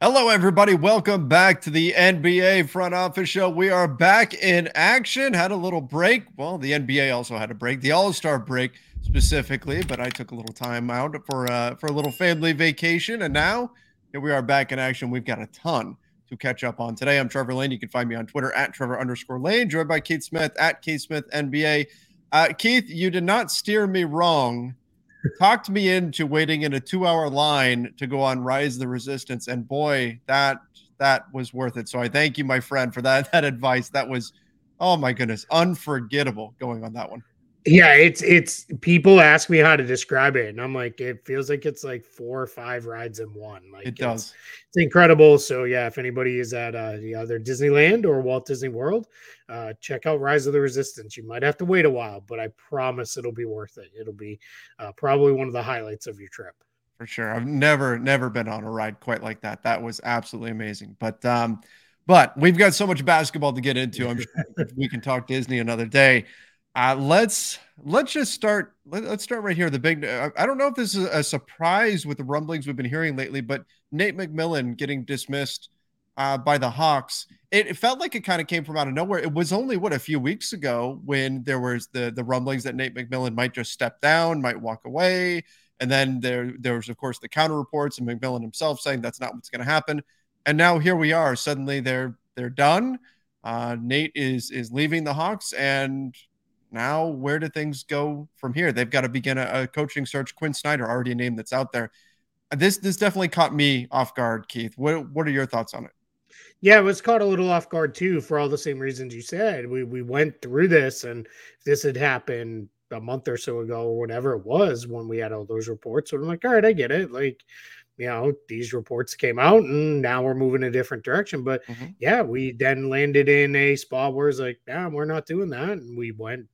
Hello, everybody. Welcome back to the NBA Front Office Show. We are back in action. Had a little break. Well, the NBA also had a break, the All Star break specifically, but I took a little time out for uh, for a little family vacation, and now here we are back in action. We've got a ton to catch up on today. I'm Trevor Lane. You can find me on Twitter at Trevor underscore Lane, joined by Keith Smith at Keith Smith NBA. Uh, Keith, you did not steer me wrong talked me into waiting in a two hour line to go on Rise the Resistance. And boy, that that was worth it. So I thank you, my friend, for that that advice. That was oh my goodness, unforgettable going on that one. Yeah, it's it's people ask me how to describe it, and I'm like, it feels like it's like four or five rides in one. Like it does. It's, it's incredible. So yeah, if anybody is at uh, either Disneyland or Walt Disney World, uh, check out Rise of the Resistance. You might have to wait a while, but I promise it'll be worth it. It'll be uh, probably one of the highlights of your trip. For sure, I've never never been on a ride quite like that. That was absolutely amazing. But um, but we've got so much basketball to get into. I'm sure we can talk Disney another day. Uh, let's let's just start. Let, us start right here. The big. Uh, I don't know if this is a surprise with the rumblings we've been hearing lately, but Nate McMillan getting dismissed uh, by the Hawks. It, it felt like it kind of came from out of nowhere. It was only what a few weeks ago when there was the the rumblings that Nate McMillan might just step down, might walk away, and then there there was of course the counter reports and McMillan himself saying that's not what's going to happen. And now here we are. Suddenly they're they're done. Uh, Nate is is leaving the Hawks, and now where do things go from here? They've got to begin a, a, coaching search. Quinn Snyder, already a name that's out there. This this definitely caught me off guard, Keith. What what are your thoughts on it? Yeah, it was caught a little off guard too, for all the same reasons you said. We we went through this, and if this had happened a month or so ago, or whatever it was, when we had all those reports, so I'm like, all right, I get it. Like, you know, these reports came out, and now we're moving a different direction. But mm-hmm. yeah, we then landed in a spot where it's like, nah, we're not doing that, and we went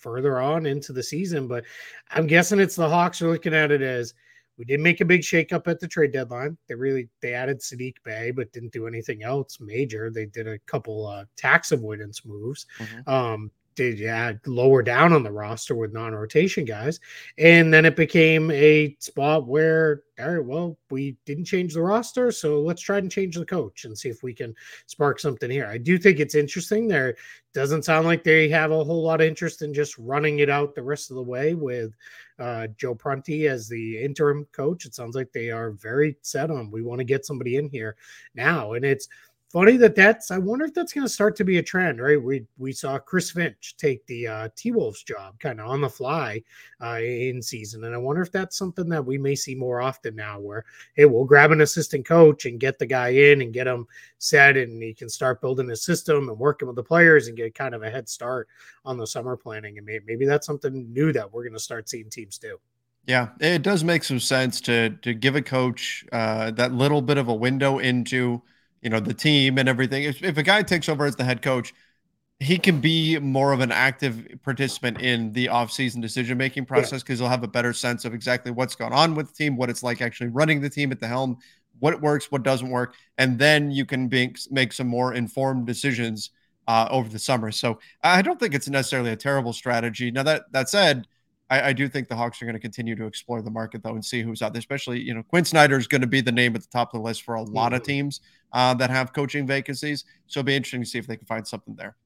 further on into the season. But I'm guessing it's the Hawks are looking at it as we did make a big shakeup at the trade deadline. They really they added Saddiq Bey, but didn't do anything else major. They did a couple uh, tax avoidance moves. Mm-hmm. Um, did yeah lower down on the roster with non-rotation guys. And then it became a spot where all right well we didn't change the roster so let's try and change the coach and see if we can spark something here. I do think it's interesting. There doesn't sound like they have a whole lot of interest in just running it out the rest of the way with uh, joe prunty as the interim coach. It sounds like they are very set on we want to get somebody in here now. And it's funny that that's i wonder if that's going to start to be a trend right? We we saw chris finch take the uh, t-wolves job kind of on the fly uh, in season and i wonder if that's something that we may see more often now where hey we'll grab an assistant coach and get the guy in and get him set and he can start building a system and working with the players and get kind of a head start on the summer planning and maybe, maybe that's something new that we're going to start seeing teams do. Yeah, it does make some sense to to give a coach uh, that little bit of a window into you know the team and everything. If, if a guy takes over as the head coach, he can be more of an active participant in the offseason decision making process because yeah. he'll have a better sense of exactly what's going on with the team, what it's like actually running the team at the helm, what works, what doesn't work, and then you can be, make some more informed decisions uh, over the summer. So I don't think it's necessarily a terrible strategy. Now that that said I, I do think the Hawks are going to continue to explore the market though and see who's out there. Especially, you know, Quinn Snyder is going to be the name at the top of the list for a lot of mm-hmm. teams uh, that have coaching vacancies. So it'll be interesting to see if they can find something there.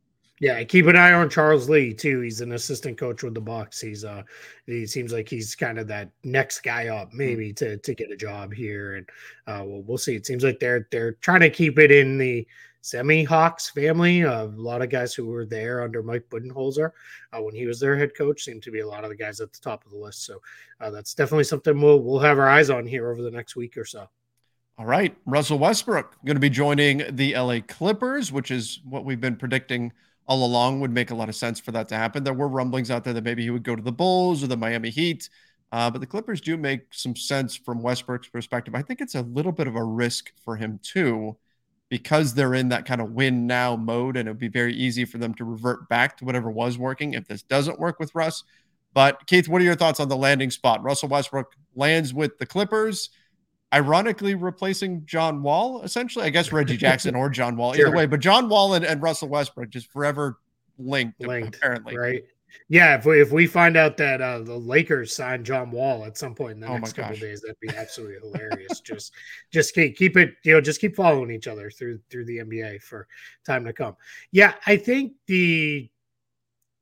Yeah, keep an eye on Charles Lee too. He's an assistant coach with the Bucks. He's uh he seems like he's kind of that next guy up hmm. maybe to to get a job here and uh well, we'll see. It seems like they're they're trying to keep it in the semi Hawks family. Uh, a lot of guys who were there under Mike Budenholzer uh, when he was their head coach seem to be a lot of the guys at the top of the list. So uh, that's definitely something we'll we'll have our eyes on here over the next week or so. All right, Russell Westbrook going to be joining the LA Clippers, which is what we've been predicting all along would make a lot of sense for that to happen. There were rumblings out there that maybe he would go to the Bulls or the Miami Heat, uh, but the Clippers do make some sense from Westbrook's perspective. I think it's a little bit of a risk for him too, because they're in that kind of win now mode, and it would be very easy for them to revert back to whatever was working if this doesn't work with Russ. But Keith, what are your thoughts on the landing spot? Russell Westbrook lands with the Clippers ironically replacing John Wall, essentially. I guess Reggie Jackson or John Wall, either way. But John Wall and, and Russell Westbrook just forever linked, linked apparently. Right. Yeah, if we if we find out that uh, the Lakers signed John Wall at some point in the oh next couple days, that'd be absolutely hilarious. Just just keep, keep it, you know, just keep following each other through through the NBA for time to come. Yeah, I think the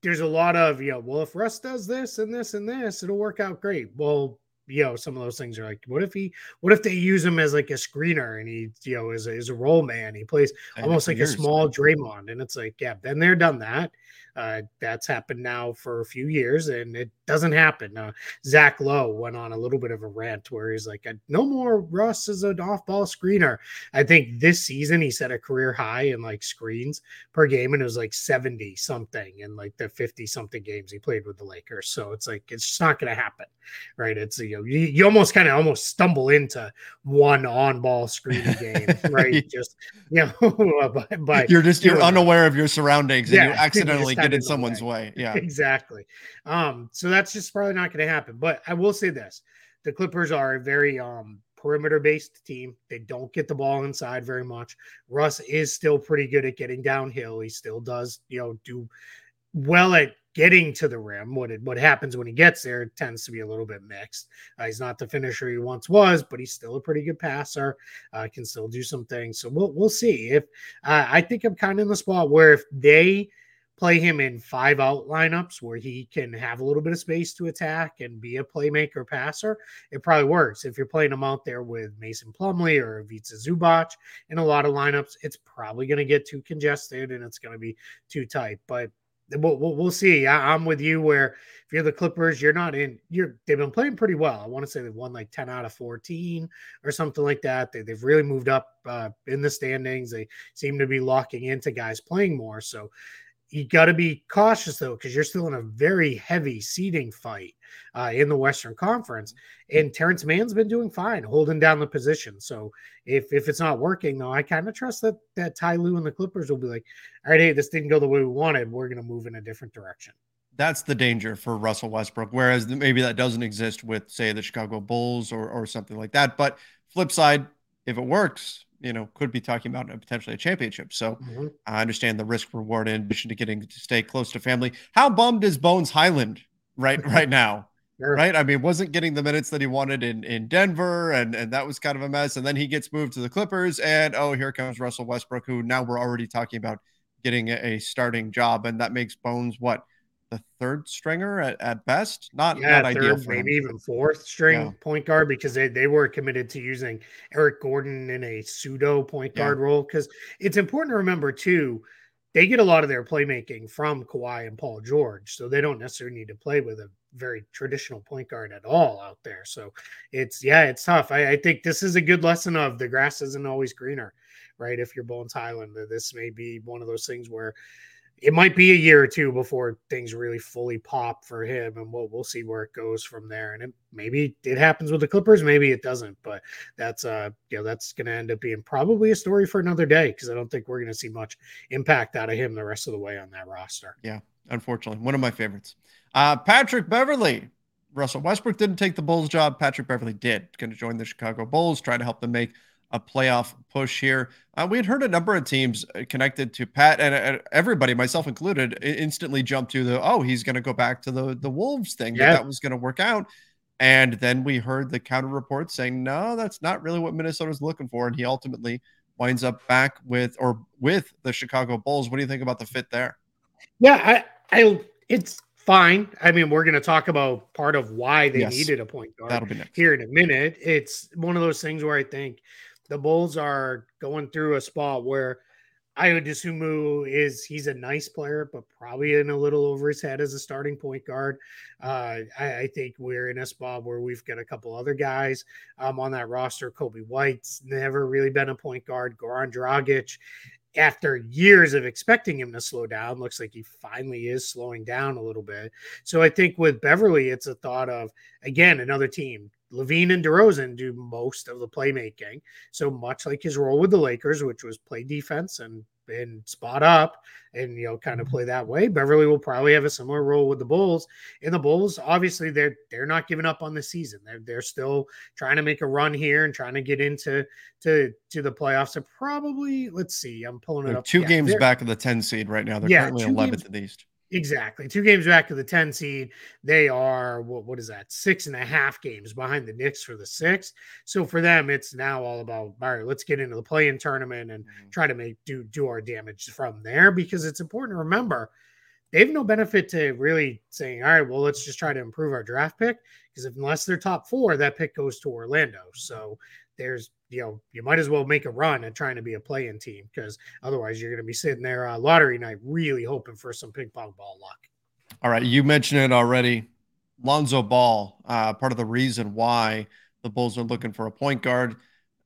there's a lot of you know, well, if Russ does this and this and this, it'll work out great. Well, you know, some of those things are like, what if he, what if they use him as like a screener and he, you know, is a, is a roll man? He plays almost like years. a small Draymond, and it's like, yeah, been there, done that. Uh, that's happened now for a few years, and it doesn't happen. Uh, Zach Lowe went on a little bit of a rant where he's like, "No more Russ as an off-ball screener." I think this season he set a career high in like screens per game, and it was like seventy something in like the fifty something games he played with the Lakers. So it's like it's just not going to happen, right? It's you know you, you almost kind of almost stumble into one on-ball screening game, right? just you know, but, but you're just you're unaware of your surroundings and you accidentally get in someone's way. way. Yeah, exactly. Um, so that's just probably not going to happen. But I will say this: the Clippers are a very um perimeter based team. They don't get the ball inside very much. Russ is still pretty good at getting downhill. He still does, you know, do well at getting to the rim. What it, what happens when he gets there tends to be a little bit mixed. Uh, he's not the finisher he once was, but he's still a pretty good passer. Uh, can still do some things. So we'll we'll see. If uh, I think I'm kind of in the spot where if they play him in five out lineups where he can have a little bit of space to attack and be a playmaker passer, it probably works. If you're playing him out there with Mason Plumlee or Ivica Zubac in a lot of lineups, it's probably going to get too congested and it's going to be too tight. But we'll, we'll, we'll see. I, am with you where if you're the Clippers, you're not in. You're they've been playing pretty well. I want to say they've won like 10 out of 14 or something like that. They, they've really moved up uh, in the standings. They seem to be locking into guys playing more. So you got to be cautious though because you're still in a very heavy seeding fight uh, in the Western Conference, and Terance Mann's been doing fine, holding down the position. So if if it's not working though, I kind of trust that that Ty Lue and the Clippers will be like, all right, hey, this didn't go the way we wanted. We're going to move in a different direction. That's the danger for Russell Westbrook. Whereas maybe that doesn't exist with, say, the Chicago Bulls or or something like that. But flip side, if it works, you know, could be talking about potentially a championship. So mm-hmm. I understand the risk reward in addition to getting to stay close to family. How bummed is Bones Hyland right right now? Sure. Right. I mean, wasn't getting the minutes that he wanted in, in Denver, and, and that was kind of a mess. And then he gets moved to the Clippers, and oh, here comes Russell Westbrook, who now we're already talking about getting a, a starting job, and that makes Bones what the third stringer at, at best. Not yeah, not third, ideal maybe even fourth string yeah. point guard because they, they were committed to using Eric Gordon in a pseudo point guard yeah. role. Because it's important to remember too, they get a lot of their playmaking from Kawhi and Paul George, so they don't necessarily need to play with a very traditional point guard at all out there. So it's yeah, it's tough. I, I think this is a good lesson of the grass isn't always greener, right? If you're Bones Hyland, this may be one of those things where it might be a year or two before things really fully pop for him, and we'll we'll see where it goes from there. And it, maybe it happens with the Clippers, maybe it doesn't. But that's uh, you know, that's going to end up being probably a story for another day because I don't think we're going to see much impact out of him the rest of the way on that roster. Yeah, unfortunately, one of my favorites. Uh, Patrick Beverley. Russell Westbrook didn't take the Bulls job. Patrick Beverley did. Going to join the Chicago Bulls, try to help them make a playoff push here. Uh, we had heard a number of teams uh, connected to Pat, and uh, everybody, myself included, instantly jumped to the oh, he's going to go back to the the Wolves thing. Yeah. That, that was going to work out. And then we heard the counter report saying, no, that's not really what Minnesota's looking for. And he ultimately winds up back with or with the Chicago Bulls. What do you think about the fit there? Yeah, I, I it's fine. I mean, we're going to talk about part of why they Yes. needed a point guard That'll be next. here in a minute. It's one of those things where I think the Bulls are going through a spot where I would is he's a nice player, but probably in a little over his head as a starting point guard. Uh, I, I think we're in a spot where we've got a couple other guys um, on that roster. Coby White's never really been a point guard. Goran Dragic, after years of expecting him to slow down, looks like he finally is slowing down a little bit. So I think with Beverley, it's a thought of again another team. LaVine and DeRozan do most of the playmaking. So much like his role with the Lakers, which was play defense and and spot up and you know kind of play that way. Beverley will probably have a similar role with the Bulls. And the Bulls, obviously, they're they're not giving up on the season. They're they're still trying to make a run here and trying to get into to to the playoffs. So probably, let's see, I'm pulling it They're up. two Yeah, games back of the 10 seed right now. They're Yeah, currently 11th games- in the East. Exactly. Two games back of the 10 seed. They are, what, what is that? Six and a half games behind the Knicks for the six. So for them, it's now all about, all right, let's get into the play in tournament and mm-hmm. try to make do do our damage from there because it's important to remember they have no benefit to really saying, all right, well, let's just try to improve our draft pick because if unless they're top four, that pick goes to Orlando. So there's you know you might as well make a run at trying to be a play-in team because otherwise you're going to be sitting there uh, lottery night really hoping for some ping pong ball luck. All right, you mentioned it already. Lonzo Ball, uh, part of the reason why the Bulls are looking for a point guard.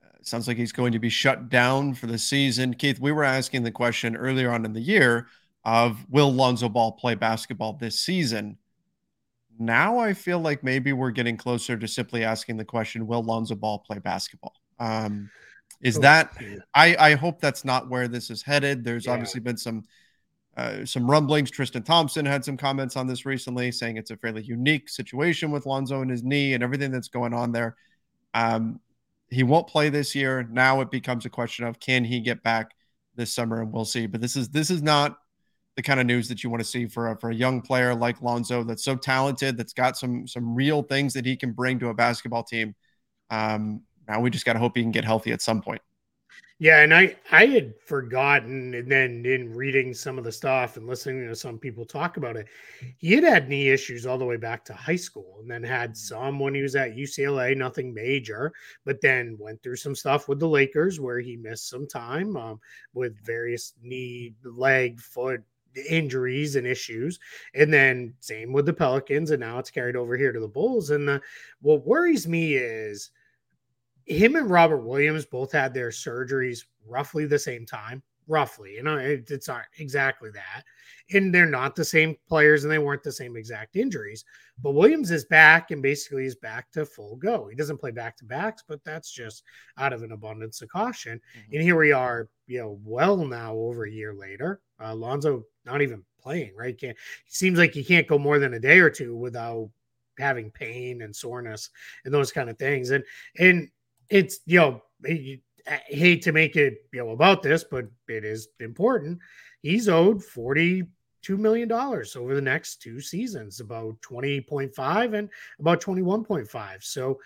Uh, sounds like he's going to be shut down for the season. Keith, we were asking the question earlier on in the year of will Lonzo Ball play basketball this season? Now I feel like maybe we're getting closer to simply asking the question, will Lonzo Ball play basketball? Um, is Oh, that. I, I hope that's not where this is headed. There's Yeah. obviously been some uh, some rumblings. Tristan Thompson had some comments on this recently, saying it's a fairly unique situation with Lonzo and his knee and everything that's going on there. Um, he won't play this year. Now it becomes a question of can he get back this summer, and we'll see. But this is this is not the kind of news that you want to see for a, for a young player like Lonzo that's so talented, that's got some some real things that he can bring to a basketball team. Um, now we just got to hope he can get healthy at some point. Yeah, and I I had forgotten, and then in reading some of the stuff and listening to some people talk about it, he had had knee issues all the way back to high school, and then had some when he was at UCLA, nothing major, but then went through some stuff with the Lakers where he missed some time um, with various knee, leg, foot injuries and issues, and then same with the Pelicans, and now it's carried over here to the Bulls. And the, what worries me is him and Robert Williams both had their surgeries roughly the same time. Roughly, you know, it, it's not exactly that. And they're not the same players and they weren't the same exact injuries. But Williams is back and basically is back to full go. He doesn't play back to backs, but that's just out of an abundance of caution. And here we are, you know, well now over a year later. Uh, Lonzo not even playing, right? Can't, seems like he can't go more than a day or two without having pain and soreness and those kind of things. And and it's you know I hate to make it you know about this, but it is important. He's owed forty two million dollars over the next two seasons, about twenty point five and about twenty one point five. So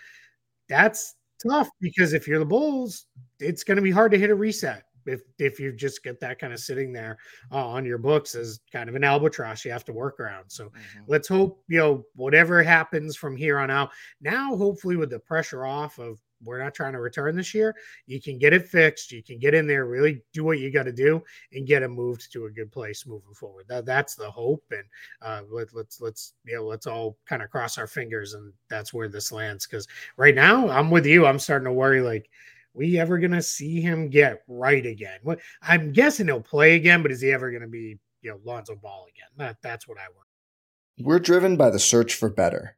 that's tough because if you're the Bulls, it's going to be hard to hit a reset if if you just get that kind of sitting there uh, on your books as kind of an albatross you have to work around. So Mhm. let's hope you know whatever happens from here on out. Now, hopefully, with the pressure off of we're not trying to return this year, you can get it fixed. You can get in there, really do what you got to do, and get them moved to a good place moving forward. That, that's the hope, and uh, let, let's let's you know let's all kind of cross our fingers, and that's where this lands. Because right now, I'm with you. I'm starting to worry like. We ever gonna see him get right again? What I'm guessing he'll play again, but is he ever gonna be, you know, Lonzo Ball again? That that's what I worry. We're driven by the search for better.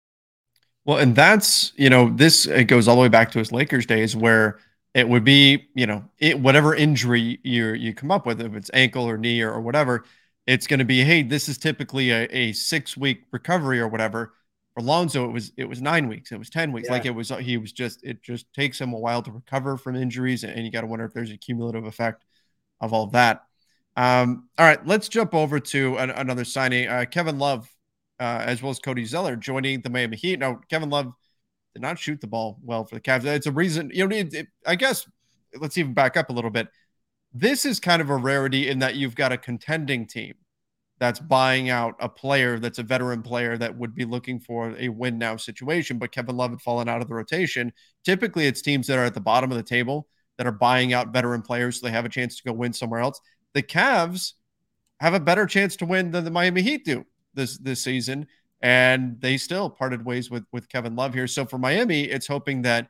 Well, and that's, you know, this it goes all the way back to his Lakers days where it would be, you know, it, whatever injury you you come up with, if it's ankle or knee or, or whatever, it's going to be, hey, this is typically a, a six week recovery or whatever. For Lonzo, it was it was nine weeks, it was ten weeks. Yeah. Like it was, he was just it just takes him a while to recover from injuries, and, you got to wonder if there's a cumulative effect of all that. Um, all right, let's jump over to an, another signing. Uh, Kevin Love uh, as well as Cody Zeller joining the Miami Heat. Now, Kevin Love did not shoot the ball well for the Cavs. It's a reason, you know, it, it, I guess let's even back up a little bit. This is kind of a rarity in that you've got a contending team that's buying out a player that's a veteran player that would be looking for a win now situation. But Kevin Love had fallen out of the rotation. Typically, it's teams that are at the bottom of the table that are buying out veteran players so they have a chance to go win somewhere else. The Cavs have a better chance to win than the Miami Heat do this this season, and they still parted ways with with Kevin Love here. So for Miami, it's hoping that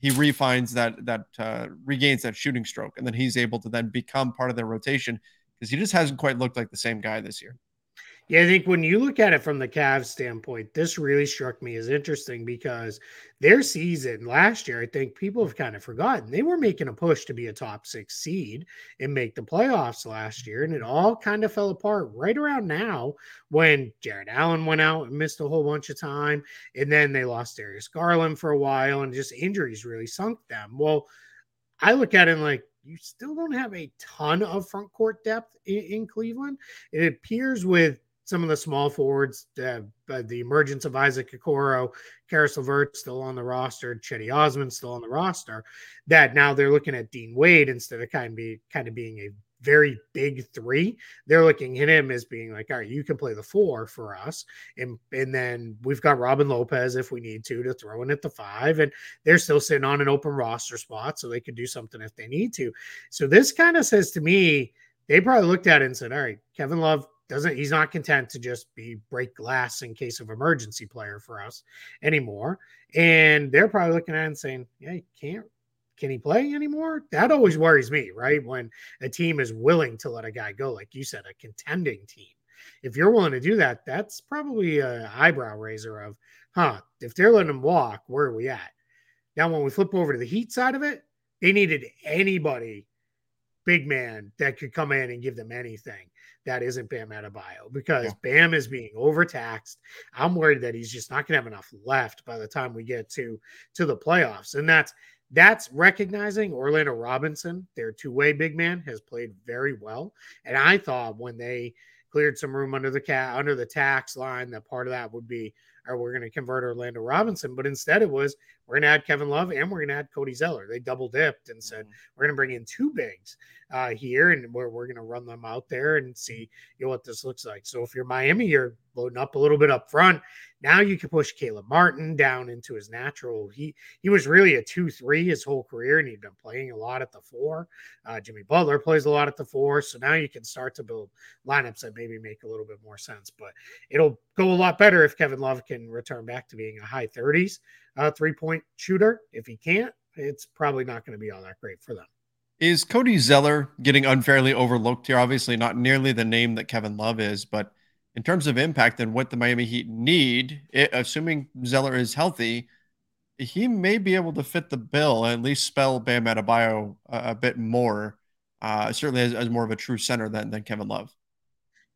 he refines that that uh, regains that shooting stroke, and then he's able to then become part of their rotation because he just hasn't quite looked like the same guy this year. Yeah, I think when you look at it from the Cavs standpoint, this really struck me as interesting because their season last year, I think people have kind of forgotten. They were making a push to be a top six seed and make the playoffs last year, and it all kind of fell apart right around now when Jarrett Allen went out and missed a whole bunch of time, and then they lost Darius Garland for a while, and just injuries really sunk them. Well, I look at it like you still don't have a ton of front court depth in, in Cleveland. It appears with some of the small forwards, uh, the emergence of Isaac Okoro, Caris LeVert still on the roster, Cedi Osman still on the roster, that now they're looking at Dean Wade instead of kind of, be, kind of being a very big three. They're looking at him as being like, all right, you can play the four for us. And and then we've got Robin Lopez if we need to to throw in at the five. And they're still sitting on an open roster spot, so they could do something if they need to. So this kind of says to me, they probably looked at it and said, All right, Kevin Love doesn't he's not content to just be break glass in case of emergency player for us anymore. And they're probably looking at and saying, Yeah, you can't can he play anymore? That always worries me, right? When a team is willing to let a guy go, like you said, a contending team. If you're willing to do that, that's probably a eyebrow raiser of, huh, if they're letting him walk, where are we at? Now, when we flip over to the Heat side of it, they needed anybody, big man, that could come in and give them anything that isn't Bam Adebayo because yeah. Bam is being overtaxed. I'm worried that he's just not going to have enough left by the time we get to to the playoffs, and that's that's recognizing Orlando Robinson, their two-way big man, has played very well. And I thought when they cleared some room under the cat under the tax line that part of that would be or we're going to convert Orlando Robinson. But instead, it was we're going to add Kevin Love and we're going to add Cody Zeller. They double dipped and said mm-hmm. we're going to bring in two bigs uh, here and we're, we're going to run them out there and see you know, what this looks like. So if you're Miami, you're loading up a little bit up front. Now you can push Caleb Martin down into his natural. He he was really a two three his whole career, and he'd been playing a lot at the four. Uh, Jimmy Butler plays a lot at the four, so now you can start to build lineups that maybe make a little bit more sense. But it'll go a lot better if Kevin Love can return back to being a high thirties uh, three point shooter. If he can't, it's probably not going to be all that great for them. Is Cody Zeller getting unfairly overlooked here? Obviously, not nearly the name that Kevin Love is, but in terms of impact and what the Miami Heat need, it, assuming Zeller is healthy, he may be able to fit the bill and at least spell Bam Adebayo a, a bit more. Uh, certainly as, as, more of a true center than, than Kevin Love.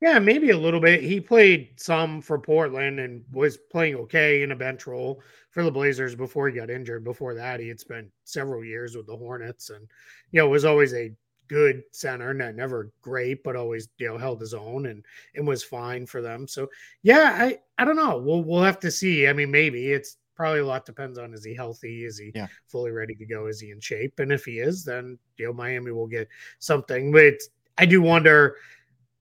Yeah, maybe a little bit. He played some for Portland and was playing okay in a bench role for the Blazers before he got injured. Before that, he had spent several years with the Hornets and, you know, was always a good center, not never great, but always you know held his own and and was fine for them. So yeah, I I don't know. We'll we'll have to see. I mean, maybe it's probably a lot depends on is he healthy, is he yeah. fully ready to go, is he in shape, and if he is, then you know Miami will get something. But I do wonder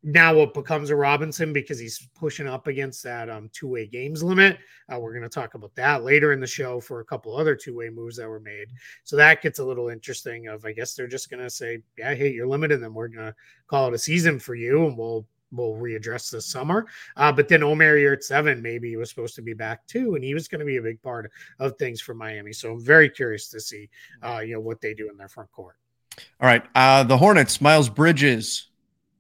now what becomes a Robinson because he's pushing up against that um, two way games limit. Uh, we're going to talk about that later in the show for a couple other two way moves that were made. So that gets a little interesting. Of I guess they're just going to say, yeah, hey, you're limited, and then we're going to call it a season for you, and we'll we'll readdress this summer. Uh, but then Omer Yurtseven maybe was supposed to be back too, and he was going to be a big part of things for Miami. So I'm very curious to see, uh, you know, what they do in their front court. All right, uh, the Hornets, Miles Bridges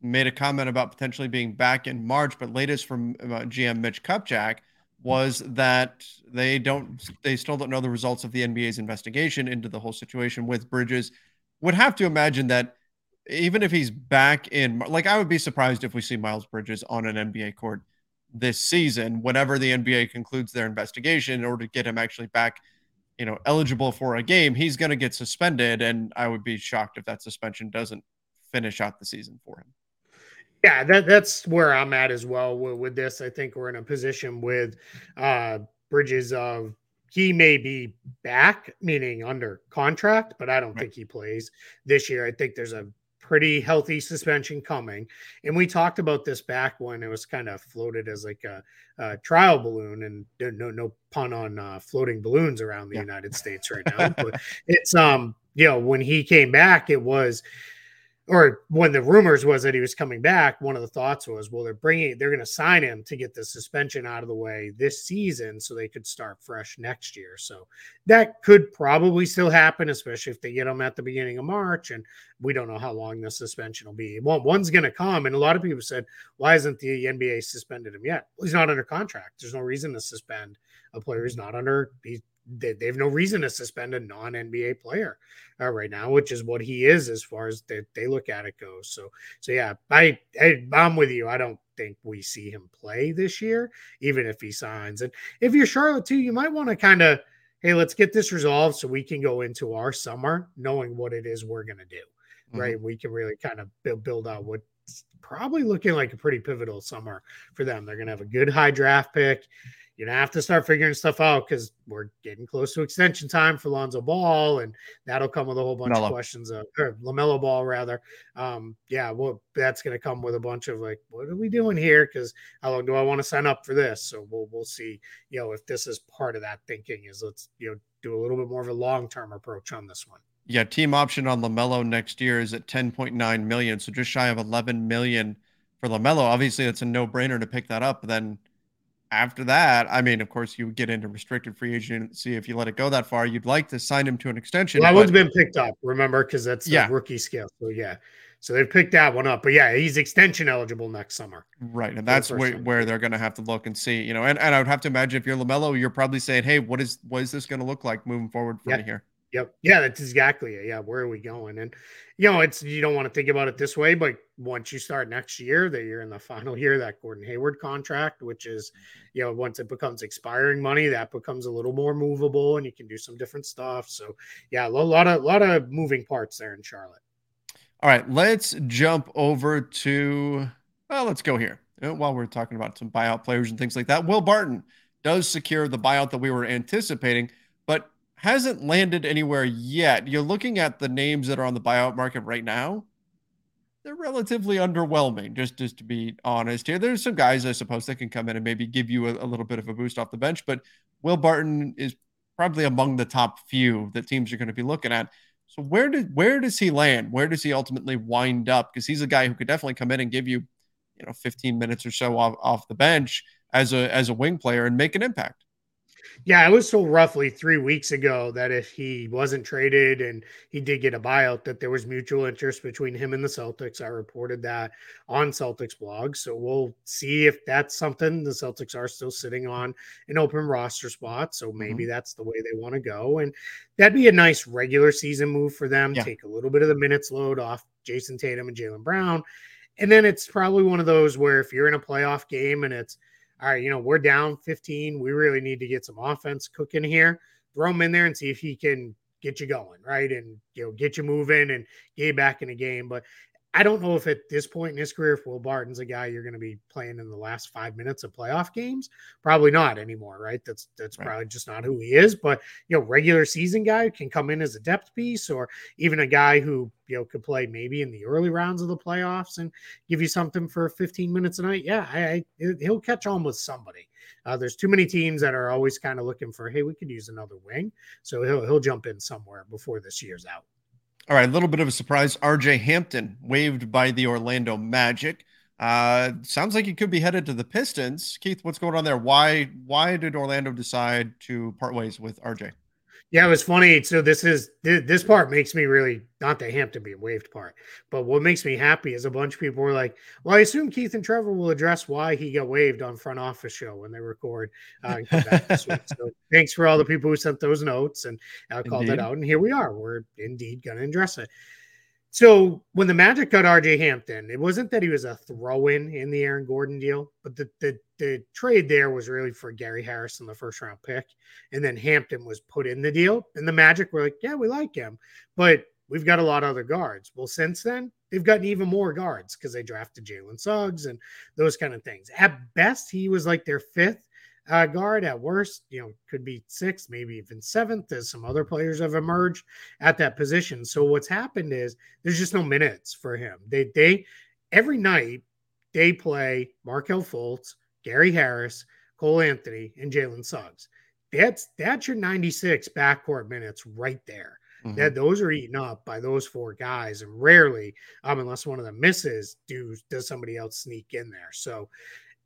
made a comment about potentially being back in March, but latest from uh, GM Mitch Kupchak was that they don't, they still don't know the results of the NBA's investigation into the whole situation with Bridges. Would have to imagine that even if he's back in, like I would be surprised if we see Miles Bridges on an NBA court this season, whenever the NBA concludes their investigation, in order to get him actually back, you know, eligible for a game, he's going to get suspended, and I would be shocked if that suspension doesn't finish out the season for him. Yeah, that, that's where I'm at as well with, with this. I think we're in a position with uh, Bridges of he may be back, meaning under contract, but I don't right. think he plays this year. I think there's a pretty healthy suspension coming. And we talked about this back when it was kind of floated as like a, a trial balloon, and no no pun on uh, floating balloons around the yeah. United States right now. but it's um you know when he came back, it was or when the rumors was that he was coming back, one of the thoughts was, well, they're bringing, they're going to sign him to get the suspension out of the way this season so they could start fresh next year. So that could probably still happen, especially if they get him at the beginning of March. And we don't know how long the suspension will be. Well, one's going to come. And a lot of people said, why isn't the NBA suspended him yet? Well, he's not under contract. There's no reason to suspend a player who's not under, they, they have no reason to suspend a non NBA player uh, right now, which is what he is as far as they, they look at it goes. So, so yeah, I, I I'm with you. I don't think we see him play this year, even if he signs. And if you're Charlotte too, you might want to kind of, hey, let's get this resolved so we can go into our summer knowing what it is we're going to do. Mm-hmm. Right, we can really kind of build, build out what probably looking like a pretty pivotal summer for them. They're going to have a good high draft pick you're gonna have to start figuring stuff out because we're getting close to extension time for Lonzo Ball, and that'll come with a whole bunch Mello. of questions. Of, or Lamelo Ball, rather. Um, yeah, well, that's gonna come with a bunch of like, what are we doing here? Because how long do I want to sign up for this? So we'll we'll see. You know, if this is part of that thinking, is let's you know do a little bit more of a long term approach on this one. Yeah, team option on Lamelo next year is at 10.9 million, so just shy of 11 million for Lamelo. Obviously, it's a no brainer to pick that up. Then after that, I mean, of course, you would get into restricted free agency if you let it go that far. You'd like to sign him to an extension. Well, that one's been picked up, remember, because that's yeah. rookie scale. So yeah, so they've picked that one up. But yeah, he's extension eligible next summer. Right, and that's where, where they're going to have to look and see. You know, and, and I would have to imagine if you're Lamelo, you're probably saying, "Hey, what is what is this going to look like moving forward for yep. me here?" Yep. Yeah, that's exactly it. Yeah, where are we going? And you know, it's you don't want to think about it this way, but once you start next year, that you're in the final year that Gordon Hayward contract, which is, you know, once it becomes expiring money, that becomes a little more movable, and you can do some different stuff. So, yeah, a lot of a lot of moving parts there in Charlotte. All right, let's jump over to well, let's go here uh, while we're talking about some buyout players and things like that. Will Barton does secure the buyout that we were anticipating, hasn't landed anywhere yet. You're looking at the names that are on the buyout market right now. They're relatively underwhelming, just, just to be honest here. There's some guys, I suppose, that can come in and maybe give you a, a little bit of a boost off the bench, but Will Barton is probably among the top few that teams are going to be looking at. So where did where does he land? Where does he ultimately wind up? Because he's a guy who could definitely come in and give you, you know, 15 minutes or so off, off the bench as a as a wing player and make an impact. Yeah, I was told roughly three weeks ago that if he wasn't traded and he did get a buyout, that there was mutual interest between him and the Celtics. I reported that on Celtics blog. So we'll see if that's something the Celtics are still sitting on an open roster spot. So maybe mm-hmm. that's the way they want to go. And that'd be a nice regular season move for them. Yeah. Take a little bit of the minutes load off Jayson Tatum and Jaylen Brown. And then it's probably one of those where if you're in a playoff game and it's all right, you know, we're down 15. We really need to get some offense cooking here. Throw him in there and see if he can get you going, right? And you know, get you moving and get you back in the game. But I don't know if at this point in his career, if Will Barton's a guy you're going to be playing in the last five minutes of playoff games. Probably not anymore, right? That's that's right. probably just not who he is. But you know, regular season guy can come in as a depth piece, or even a guy who you know could play maybe in the early rounds of the playoffs and give you something for 15 minutes a night. Yeah, I, I he'll catch on with somebody. Uh, there's too many teams that are always kind of looking for, hey, we could use another wing, so he'll he'll jump in somewhere before this year's out. All right, a little bit of a surprise. RJ Hampton waived by the Orlando Magic. Uh, sounds like he could be headed to the Pistons. Keith, what's going on there? Why why did Orlando decide to part ways with RJ? Yeah, it was funny. So this is this part makes me really not the Hampton being waived part, but what makes me happy is a bunch of people were like, "Well, I assume Keith and Trevor will address why he got waived on front office show when they record uh, and come back this week." So thanks for all the people who sent those notes and uh, called it out, and here we are. We're indeed going to address it. So when the Magic got RJ Hampton, it wasn't that he was a throw-in in the Aaron Gordon deal, but the, the the trade there was really for Gary Harrison, the first round pick, and then Hampton was put in the deal, and the Magic were like, "Yeah, we like him, but we've got a lot of other guards." Well, since then they've gotten even more guards because they drafted Jalen Suggs and those kind of things. At best, he was like their fifth uh, guard. At worst, you know, could be sixth, maybe even seventh, as some other players have emerged at that position. So what's happened is there's just no minutes for him. They they every night they play Markelle Fultz, Gary Harris, Cole Anthony, and Jalen Suggs. That's that's your 96 backcourt minutes right there. Mm-hmm. That those are eaten up by those four guys, and rarely, um, unless one of them misses, do does somebody else sneak in there. So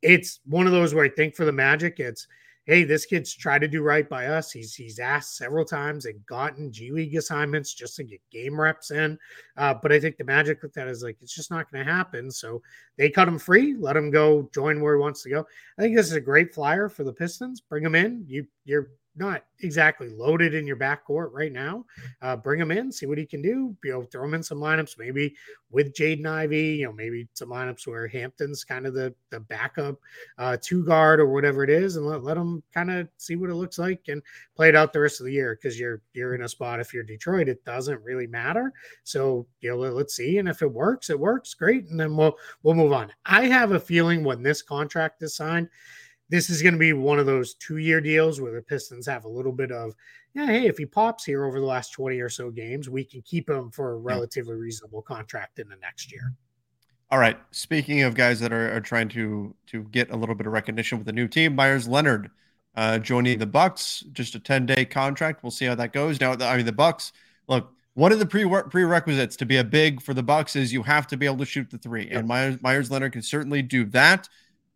it's one of those where I think for the Magic, it's hey, this kid's tried to do right by us. He's he's asked several times and gotten G League assignments just to get game reps in. Uh, but I think the Magic with that is like it's just not going to happen. So they cut him free, let him go join where he wants to go. I think this is a great flyer for the Pistons. Bring him in. You you're not exactly loaded in your backcourt right now. Uh, bring him in, see what he can do. You know, throw him in some lineups, maybe with Jaden Ivey. You know, maybe some lineups where Hampton's kind of the the backup uh, two guard or whatever it is, and let, let him kind of see what it looks like and play it out the rest of the year because you're you're in a spot. If you're Detroit, it doesn't really matter. So you know, let's see, and if it works, it works great, and then we'll we'll move on. I have a feeling when this contract is signed this is going to be one of those two year deals where the Pistons have a little bit of, yeah, hey, if he pops here over the last 20 or so games, we can keep him for a relatively reasonable contract in the next year. All right. Speaking of guys that are, are trying to to get a little bit of recognition with the new team, Meyers Leonard uh, joining the Bucks, just a 10 day contract. We'll see how that goes. Now, I mean, the Bucks, look, one of the pre- prerequisites to be a big for the Bucks is you have to be able to shoot the three, and Myers, Meyers Leonard can certainly do that.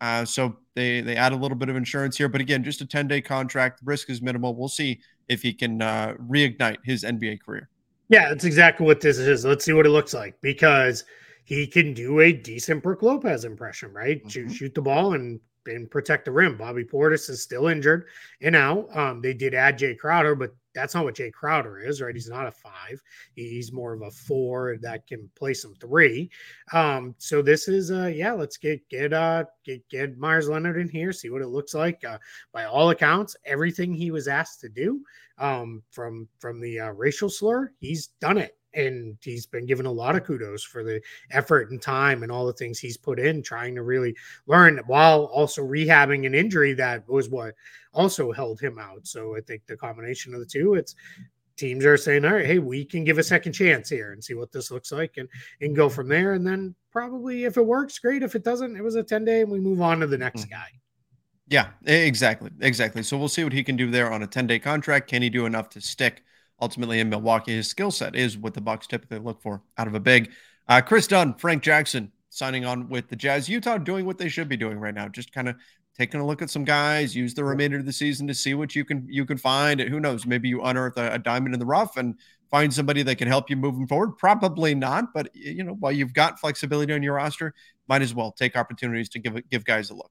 Uh, so they they add a little bit of insurance here, but again, just a 10 day contract. Risk is minimal. We'll see if he can uh, reignite his NBA career. Yeah, that's exactly what this is. Let's see what it looks like because he can do a decent Brook Lopez impression, right? Mm-hmm. Shoot, shoot the ball and and protect the rim. Bobby Portis is still injured and out. Um, they did add Jae Crowder, but that's not what Jae Crowder is, right? He's not a five. He's more of a four that can play some three. Um, so this is uh yeah, let's get get uh get get Meyers Leonard in here, see what it looks like. Uh, by all accounts, everything he was asked to do um from from the uh, racial slur, he's done it and he's been given a lot of kudos for the effort and time and all the things he's put in trying to really learn while also rehabbing an injury that was what also held him out. So I think the combination of the two, it's teams are saying, all right, hey, we can give a second chance here and see what this looks like and and go from there. And then probably if it works, great. If it doesn't, it was a 10 day and we move on to the next mm-hmm. guy. Yeah, exactly. Exactly. So we'll see what he can do there on a 10 day contract. Can he do enough to stick? ultimately in Milwaukee. His skill set is what the Bucks typically look for out of a big. Uh, Kris Dunn, Frank Jackson signing on with the Jazz. Utah doing what they should be doing right now, just kind of taking a look at some guys. Use the remainder of the season to see what you can you can find. And who knows? Maybe you unearth a, a diamond in the rough and find somebody that can help you moving forward. Probably not, but you know, while you've got flexibility on your roster, might as well take opportunities to give give guys a look.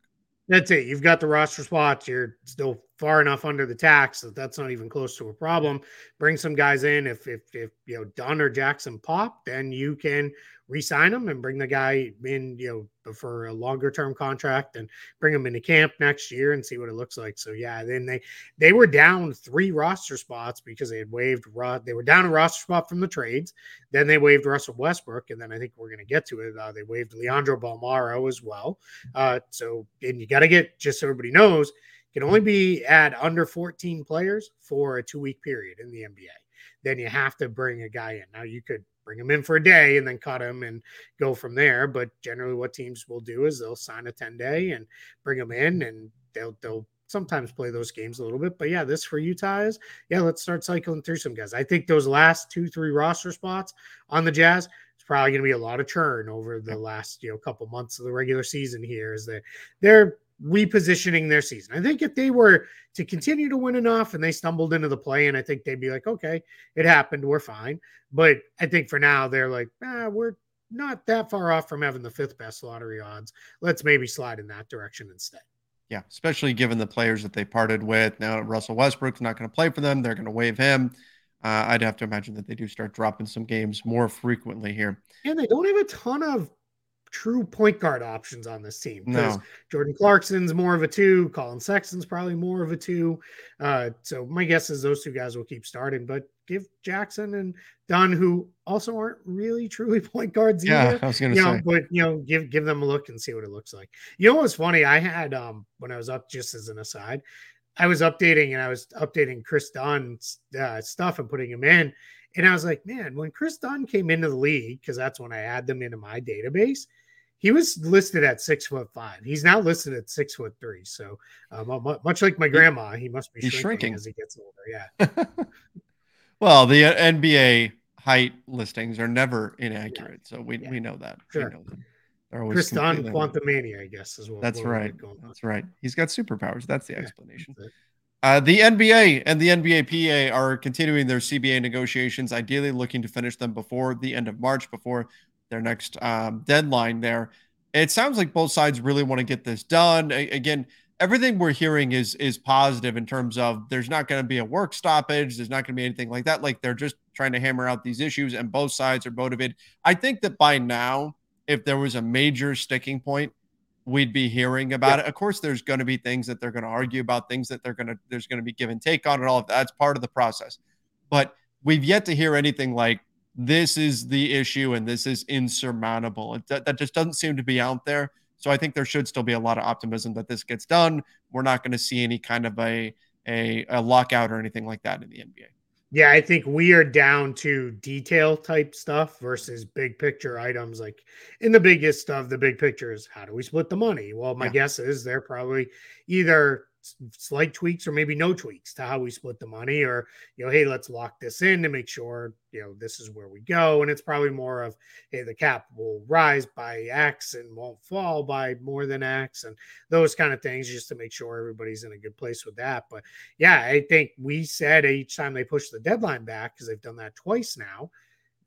That's it. You've got the roster spots. You're still far enough under the tax that that's not even close to a problem. Bring some guys in. If if if you know Dunn or Jackson pop, then you can re-sign them and bring the guy in, you know, for a longer term contract and bring him into camp next year and see what it looks like. So yeah, then they they were down three roster spots because they had waived they were down a roster spot from the trades. Then they waived Russell Westbrook, and then I think we're going to get to it. Uh, they waived Leandro Bolmaro as well. Uh, so and you got to get just so everybody knows can only be at under 14 players for a two week period in the NBA. Then you have to bring a guy in. Now you could bring him in for a day and then cut him and go from there. But generally, what teams will do is they'll sign a 10 day and bring him in and they'll, they'll, sometimes play those games a little bit. But yeah, this for Utah is yeah, let's start cycling through some guys. I think those last two, three roster spots on the Jazz, it's probably going to be a lot of churn over the last you know couple months of the regular season here. Is that they're repositioning their season. I think if they were to continue to win enough and they stumbled into the play, and I think they'd be like, okay, it happened, we're fine. But I think for now they're like, ah, we're not that far off from having the fifth best lottery odds. Let's maybe slide in that direction instead. Yeah, especially given the players that they parted with. Now Russell Westbrook's not going to play for them. They're going to waive him. Uh, I'd have to imagine that they do start dropping some games more frequently here. And they don't have a ton of true point guard options on this team because no. Jordan Clarkson's more of a two, Collin Sexton's probably more of a two. Uh, so my guess is those two guys will keep starting, but give Jackson and Dunn, who also aren't really truly point guards yeah, either. I was gonna you say. know, but you know, give give them a look and see what it looks like. You know what's funny? I had um when I was up just as an aside, I was updating and I was updating Kris Dunn's uh, stuff and putting him in. And I was like, man, when Kris Dunn came into the league, because that's when I add them into my database, he was listed at six foot five. He's now listed at six foot three. So, um, much like my grandma, he must be shrinking, shrinking. as he gets older. Yeah. well, the uh, NBA height listings are never inaccurate, yeah. so we, yeah. we know that. Sure. We know that. Quantumania, I guess, is what. That's right. That's right. He's got superpowers. That's the yeah, explanation. That's uh, the NBA and the NBA PA are continuing their CBA negotiations, ideally looking to finish them before the end of March, before their next um, deadline there. It sounds like both sides really want to get this done. A- again, everything we're hearing is is positive in terms of there's not going to be a work stoppage, there's not going to be anything like that. Like they're just trying to hammer out these issues, and both sides are motivated. I think that by now, if there was a major sticking point, we'd be hearing about yeah. it. Of course, there's going to be things that they're going to argue about, things that they're going to there's going to be give and take on it. All of that's part of the process, but we've yet to hear anything like this is the issue and this is insurmountable. That, that just doesn't seem to be out there. So I think there should still be a lot of optimism that this gets done. We're not going to see any kind of a, a, a lockout or anything like that in the NBA. Yeah, I think we are down to detail type stuff versus big picture items. Like in the biggest of the big picture is how do we split the money? Well, my yeah. guess is they're probably either slight tweaks or maybe no tweaks to how we split the money or you know hey let's lock this in to make sure you know this is where we go. And it's probably more of hey the cap will rise by x and won't fall by more than x and those kind of things just to make sure everybody's in a good place with that. But yeah i think we said each time they push the deadline back because they've done that twice now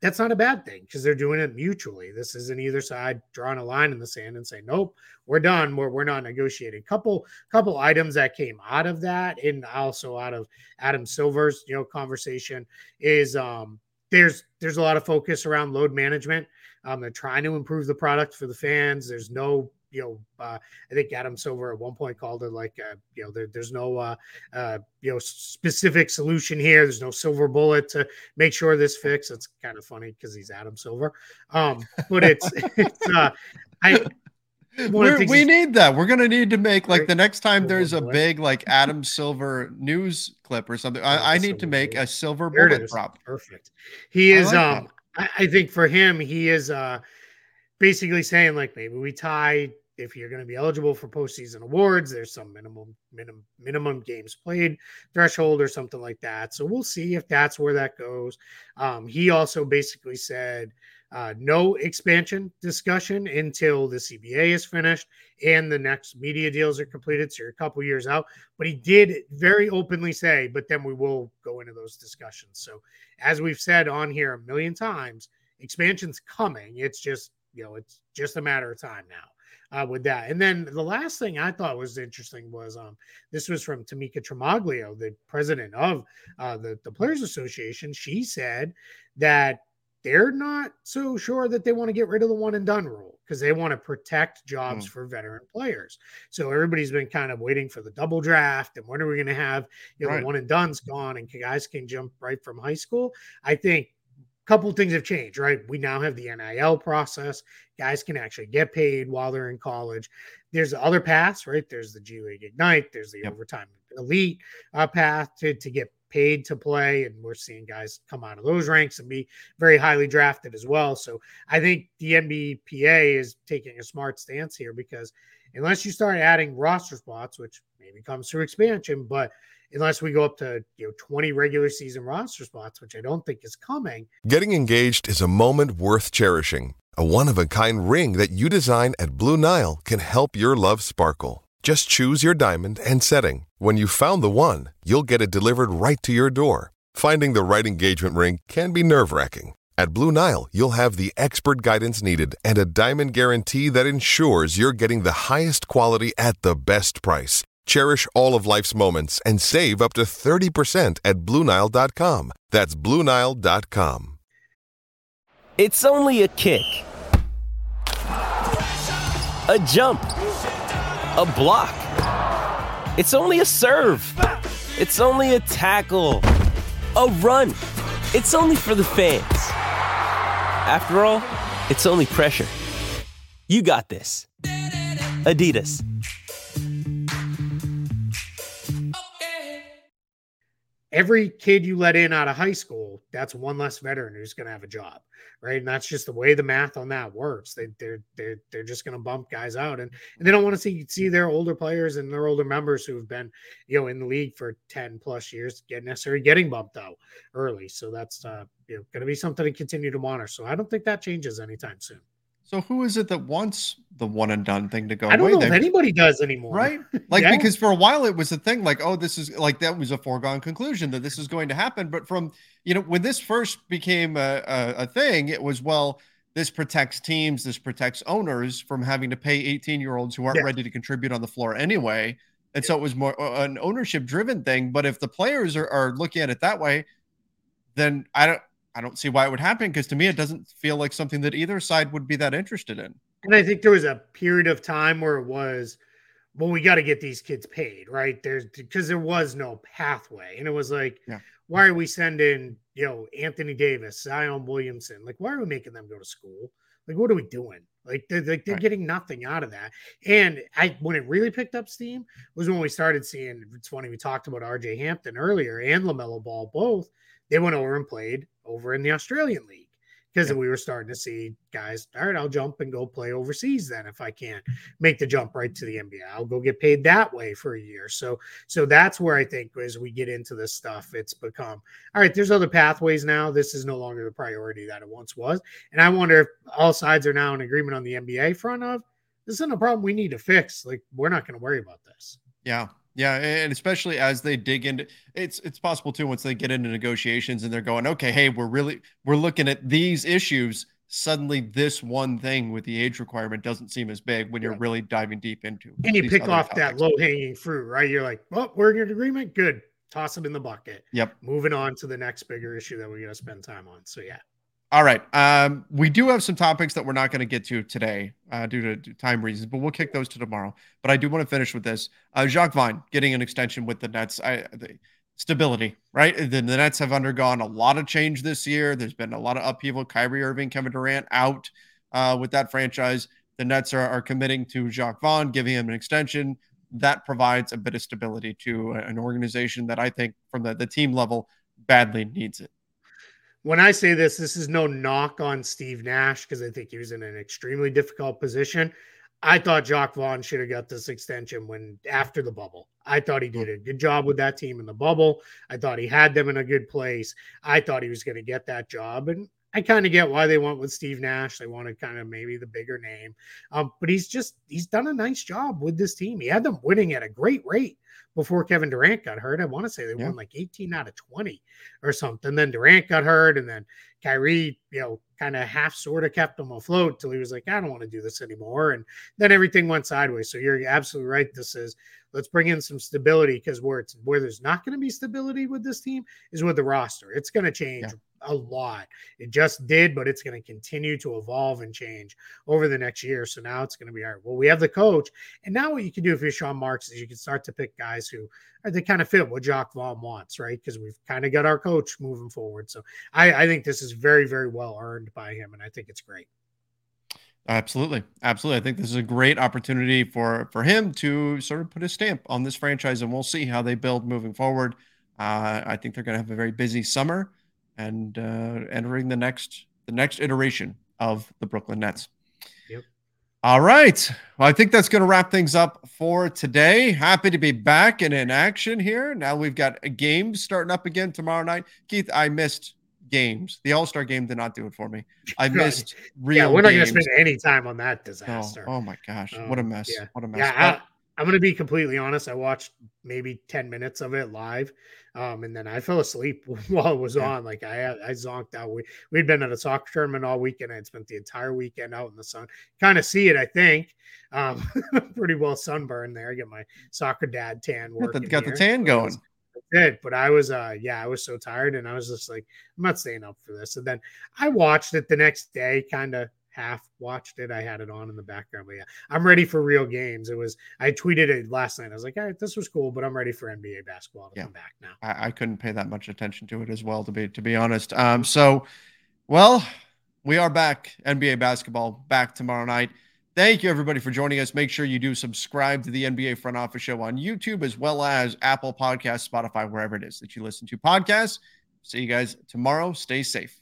that's not a bad thing because they're doing it mutually. This isn't either side drawing a line in the sand and saying, nope, we're done. We're, we're not negotiating. Couple couple items that came out of that and also out of Adam Silver's you know conversation is um there's there's a lot of focus around load management. Um, they're trying to improve the product for the fans. There's no you know, uh, I think Adam Silver at one point called it like, uh, you know, there, there's no, uh, uh, you know, specific solution here. There's no silver bullet to make sure this fix. It's kind of funny because he's Adam Silver. Um, but it's, it's, uh, I, we need that. We're gonna need to make like the next time there's a big like Adam Silver news clip or something. I, I need to make a silver bullet prop. Perfect. He is. Like um, I, I, think for him, he is. Uh, basically saying like maybe we tie if you're going to be eligible for postseason awards, there's some minimum minimum minimum games played threshold or something like that. So we'll see if that's where that goes. Um, he also basically said uh, no expansion discussion until the CBA is finished and the next media deals are completed. So you're a couple years out. But he did very openly say, but then we will go into those discussions. So as we've said on here a million times, expansion's coming. It's just you know, it's just a matter of time now. uh, with that. And then the last thing I thought was interesting was um, this was from Tamika Tremaglio, the president of uh, the, the Players Association. She said that they're not so sure that they want to get rid of the one and done rule because they want to protect jobs mm. for veteran players. So everybody's been kind of waiting for the double draft and when are we going to have you know right. the one and done's gone and guys can jump right from high school. I think couple things have changed, right? We now have the NIL process. Guys can actually get paid while they're in college. There's other paths, right? There's the G League Ignite. There's the yep. overtime elite uh, path to, to get paid to play. And we're seeing guys come out of those ranks and be very highly drafted as well. So I think the NBPA is taking a smart stance here because unless you start adding roster spots, which maybe comes through expansion, but – unless we go up to you know 20 regular season roster spots, which I don't think is coming. Getting engaged is a moment worth cherishing. A one of a kind ring that you design at Blue Nile can help your love sparkle. Just choose your diamond and setting. When you've found the one, you'll get it delivered right to your door. Finding the right engagement ring can be nerve wracking. At Blue Nile, you'll have the expert guidance needed and a diamond guarantee that ensures you're getting the highest quality at the best price. Cherish all of life's moments and save up to 30% at Bluenile.com. That's Bluenile.com. It's only a kick, a jump, a block. It's only a serve. It's only a tackle, a run. It's only for the fans. After all, it's only pressure. You got this. Adidas. Every kid you let in out of high school, that's one less veteran who's going to have a job, right? And that's just the way the math on that works. They, they're they're they're just going to bump guys out, and, and they don't want to see see their older players and their older members who have been you know in the league for ten plus years get necessarily getting bumped out early. So that's uh, you know going to be something to continue to monitor. So I don't think that changes anytime soon. So who is it that wants the one and done thing to go away? I don't away? know if anybody does anymore. Right? Like yeah. because for a while it was a thing like, oh, this is like that was a foregone conclusion that this is going to happen. But from you know, when this first became a, a, a thing, it was well, this protects teams, this protects owners from having to pay 18 year olds who aren't yeah. ready to contribute on the floor anyway. And yeah. so it was more uh, an ownership driven thing. But if the players are, are looking at it that way, then I don't I don't see why it would happen because to me, it doesn't feel like something that either side would be that interested in. And I think there was a period of time where it was, well, we got to get these kids paid, right? There's because there was no pathway. And it was like, yeah. why are we sending, you know, Anthony Davis, Zion Williamson? Like, why are we making them go to school? Like, what are we doing? Like, they're, they're, they're right. getting nothing out of that. And I, when it really picked up steam was when we started seeing. It's funny we talked about R.J. Hampton earlier and Lamelo Ball both. They went over and played over in the Australian League because yeah. we were starting to see guys, all right, I'll jump and go play overseas then if I can't make the jump right to the NBA. I'll go get paid that way for a year. So so that's where I think as we get into this stuff, it's become all right, there's other pathways now. This is no longer the priority that it once was. And I wonder if all sides are now in agreement on the NBA front of this isn't a problem we need to fix. Like we're not going to worry about this. Yeah. Yeah, and especially as they dig into it's it's possible too once they get into negotiations and they're going, okay, hey, we're really we're looking at these issues. Suddenly, this one thing with the age requirement doesn't seem as big when you're really diving deep into. And you pick off topics. that low hanging fruit, right? You're like, well, we're in agreement. Good, toss it in the bucket. Yep. Moving on to the next bigger issue that we're going to spend time on. So yeah. All right. Um, we do have some topics that we're not going to get to today uh, due to time reasons, but we'll kick those to tomorrow. But I do want to finish with this. Uh, Jacque Vaughn getting an extension with the Nets. I, the stability, right? The, the, Nets have undergone a lot of change this year. There's been a lot of upheaval. Kyrie Irving, Kevin Durant out uh, with that franchise. The Nets are, are committing to Jacque Vaughn, giving him an extension. That provides a bit of stability to an organization that I think, from the, the team level, badly needs it when I say this, this is no knock on Steve Nash because I think he was in an extremely difficult position. I thought Jacque Vaughn should have got this extension when after the bubble. I thought he did a good job with that team in the bubble. I thought he had them in a good place. I thought he was going to get that job. And I kind of get why they went with Steve Nash. They wanted kind of maybe the bigger name. Um, but he's just he's done a nice job with this team. He had them winning at a great rate before Kevin Durant got hurt. I want to say they yeah. won like 18 out of 20 or something. Then Durant got hurt, and then Kyrie, you know, kind of half sort of kept him afloat till he was like, I don't want to do this anymore. And then everything went sideways. So you're absolutely right. This is let's bring in some stability because where it's where there's not going to be stability with this team is with the roster. It's going to change yeah a lot. It just did, but it's going to continue to evolve and change over the next year. So now it's going to be all right. Well, we have the coach, and now what you can do if you're Sean Marks is you can start to pick guys who they kind of fit what Jacque Vaughn wants, right? Because we've kind of got our coach moving forward. So I, I think this is very, very well earned by him, and I think it's great. Absolutely, absolutely. I think this is a great opportunity for for him to sort of put a stamp on this franchise, and we'll see how they build moving forward. Uh, I think they're going to have a very busy summer and uh, entering the next the next iteration of the Brooklyn Nets. All right. Well, I think that's going to wrap things up for today. Happy to be back and in action here. Now we've got a game starting up again tomorrow night. Keith, I missed games. The All Star game did not do it for me. I missed real. Yeah, we're not going to spend any time on that disaster. Oh, oh my gosh, um, what a mess! Yeah. What a mess! Yeah, I, am going to be completely honest. I watched maybe ten minutes of it live, um, and then I fell asleep while it was yeah. on. Like I I zonked out. We we'd been at a soccer tournament all weekend. I'd spent the entire weekend out in the sun. Kind of see it, I think. Um, pretty well sunburned there. Get my soccer dad tan. Got the, got the tan going. Did, but I was uh yeah, I was so tired and I was just like, I'm not staying up for this. And then I watched it the next day, kind of half watched it. I had it on in the background. But yeah, I'm ready for real games. It was I tweeted it last night. I was like, all right, this was cool, but I'm ready for NBA basketball to yeah. come back now. I, I, couldn't pay that much attention to it as well, to be to be honest. Um, so well, we are back. NBA basketball back tomorrow night. Thank you everybody for joining us. Make sure you do subscribe to the NBA Front Office Show on YouTube as well as Apple Podcasts, Spotify, wherever it is that you listen to podcasts. See you guys tomorrow. Stay safe.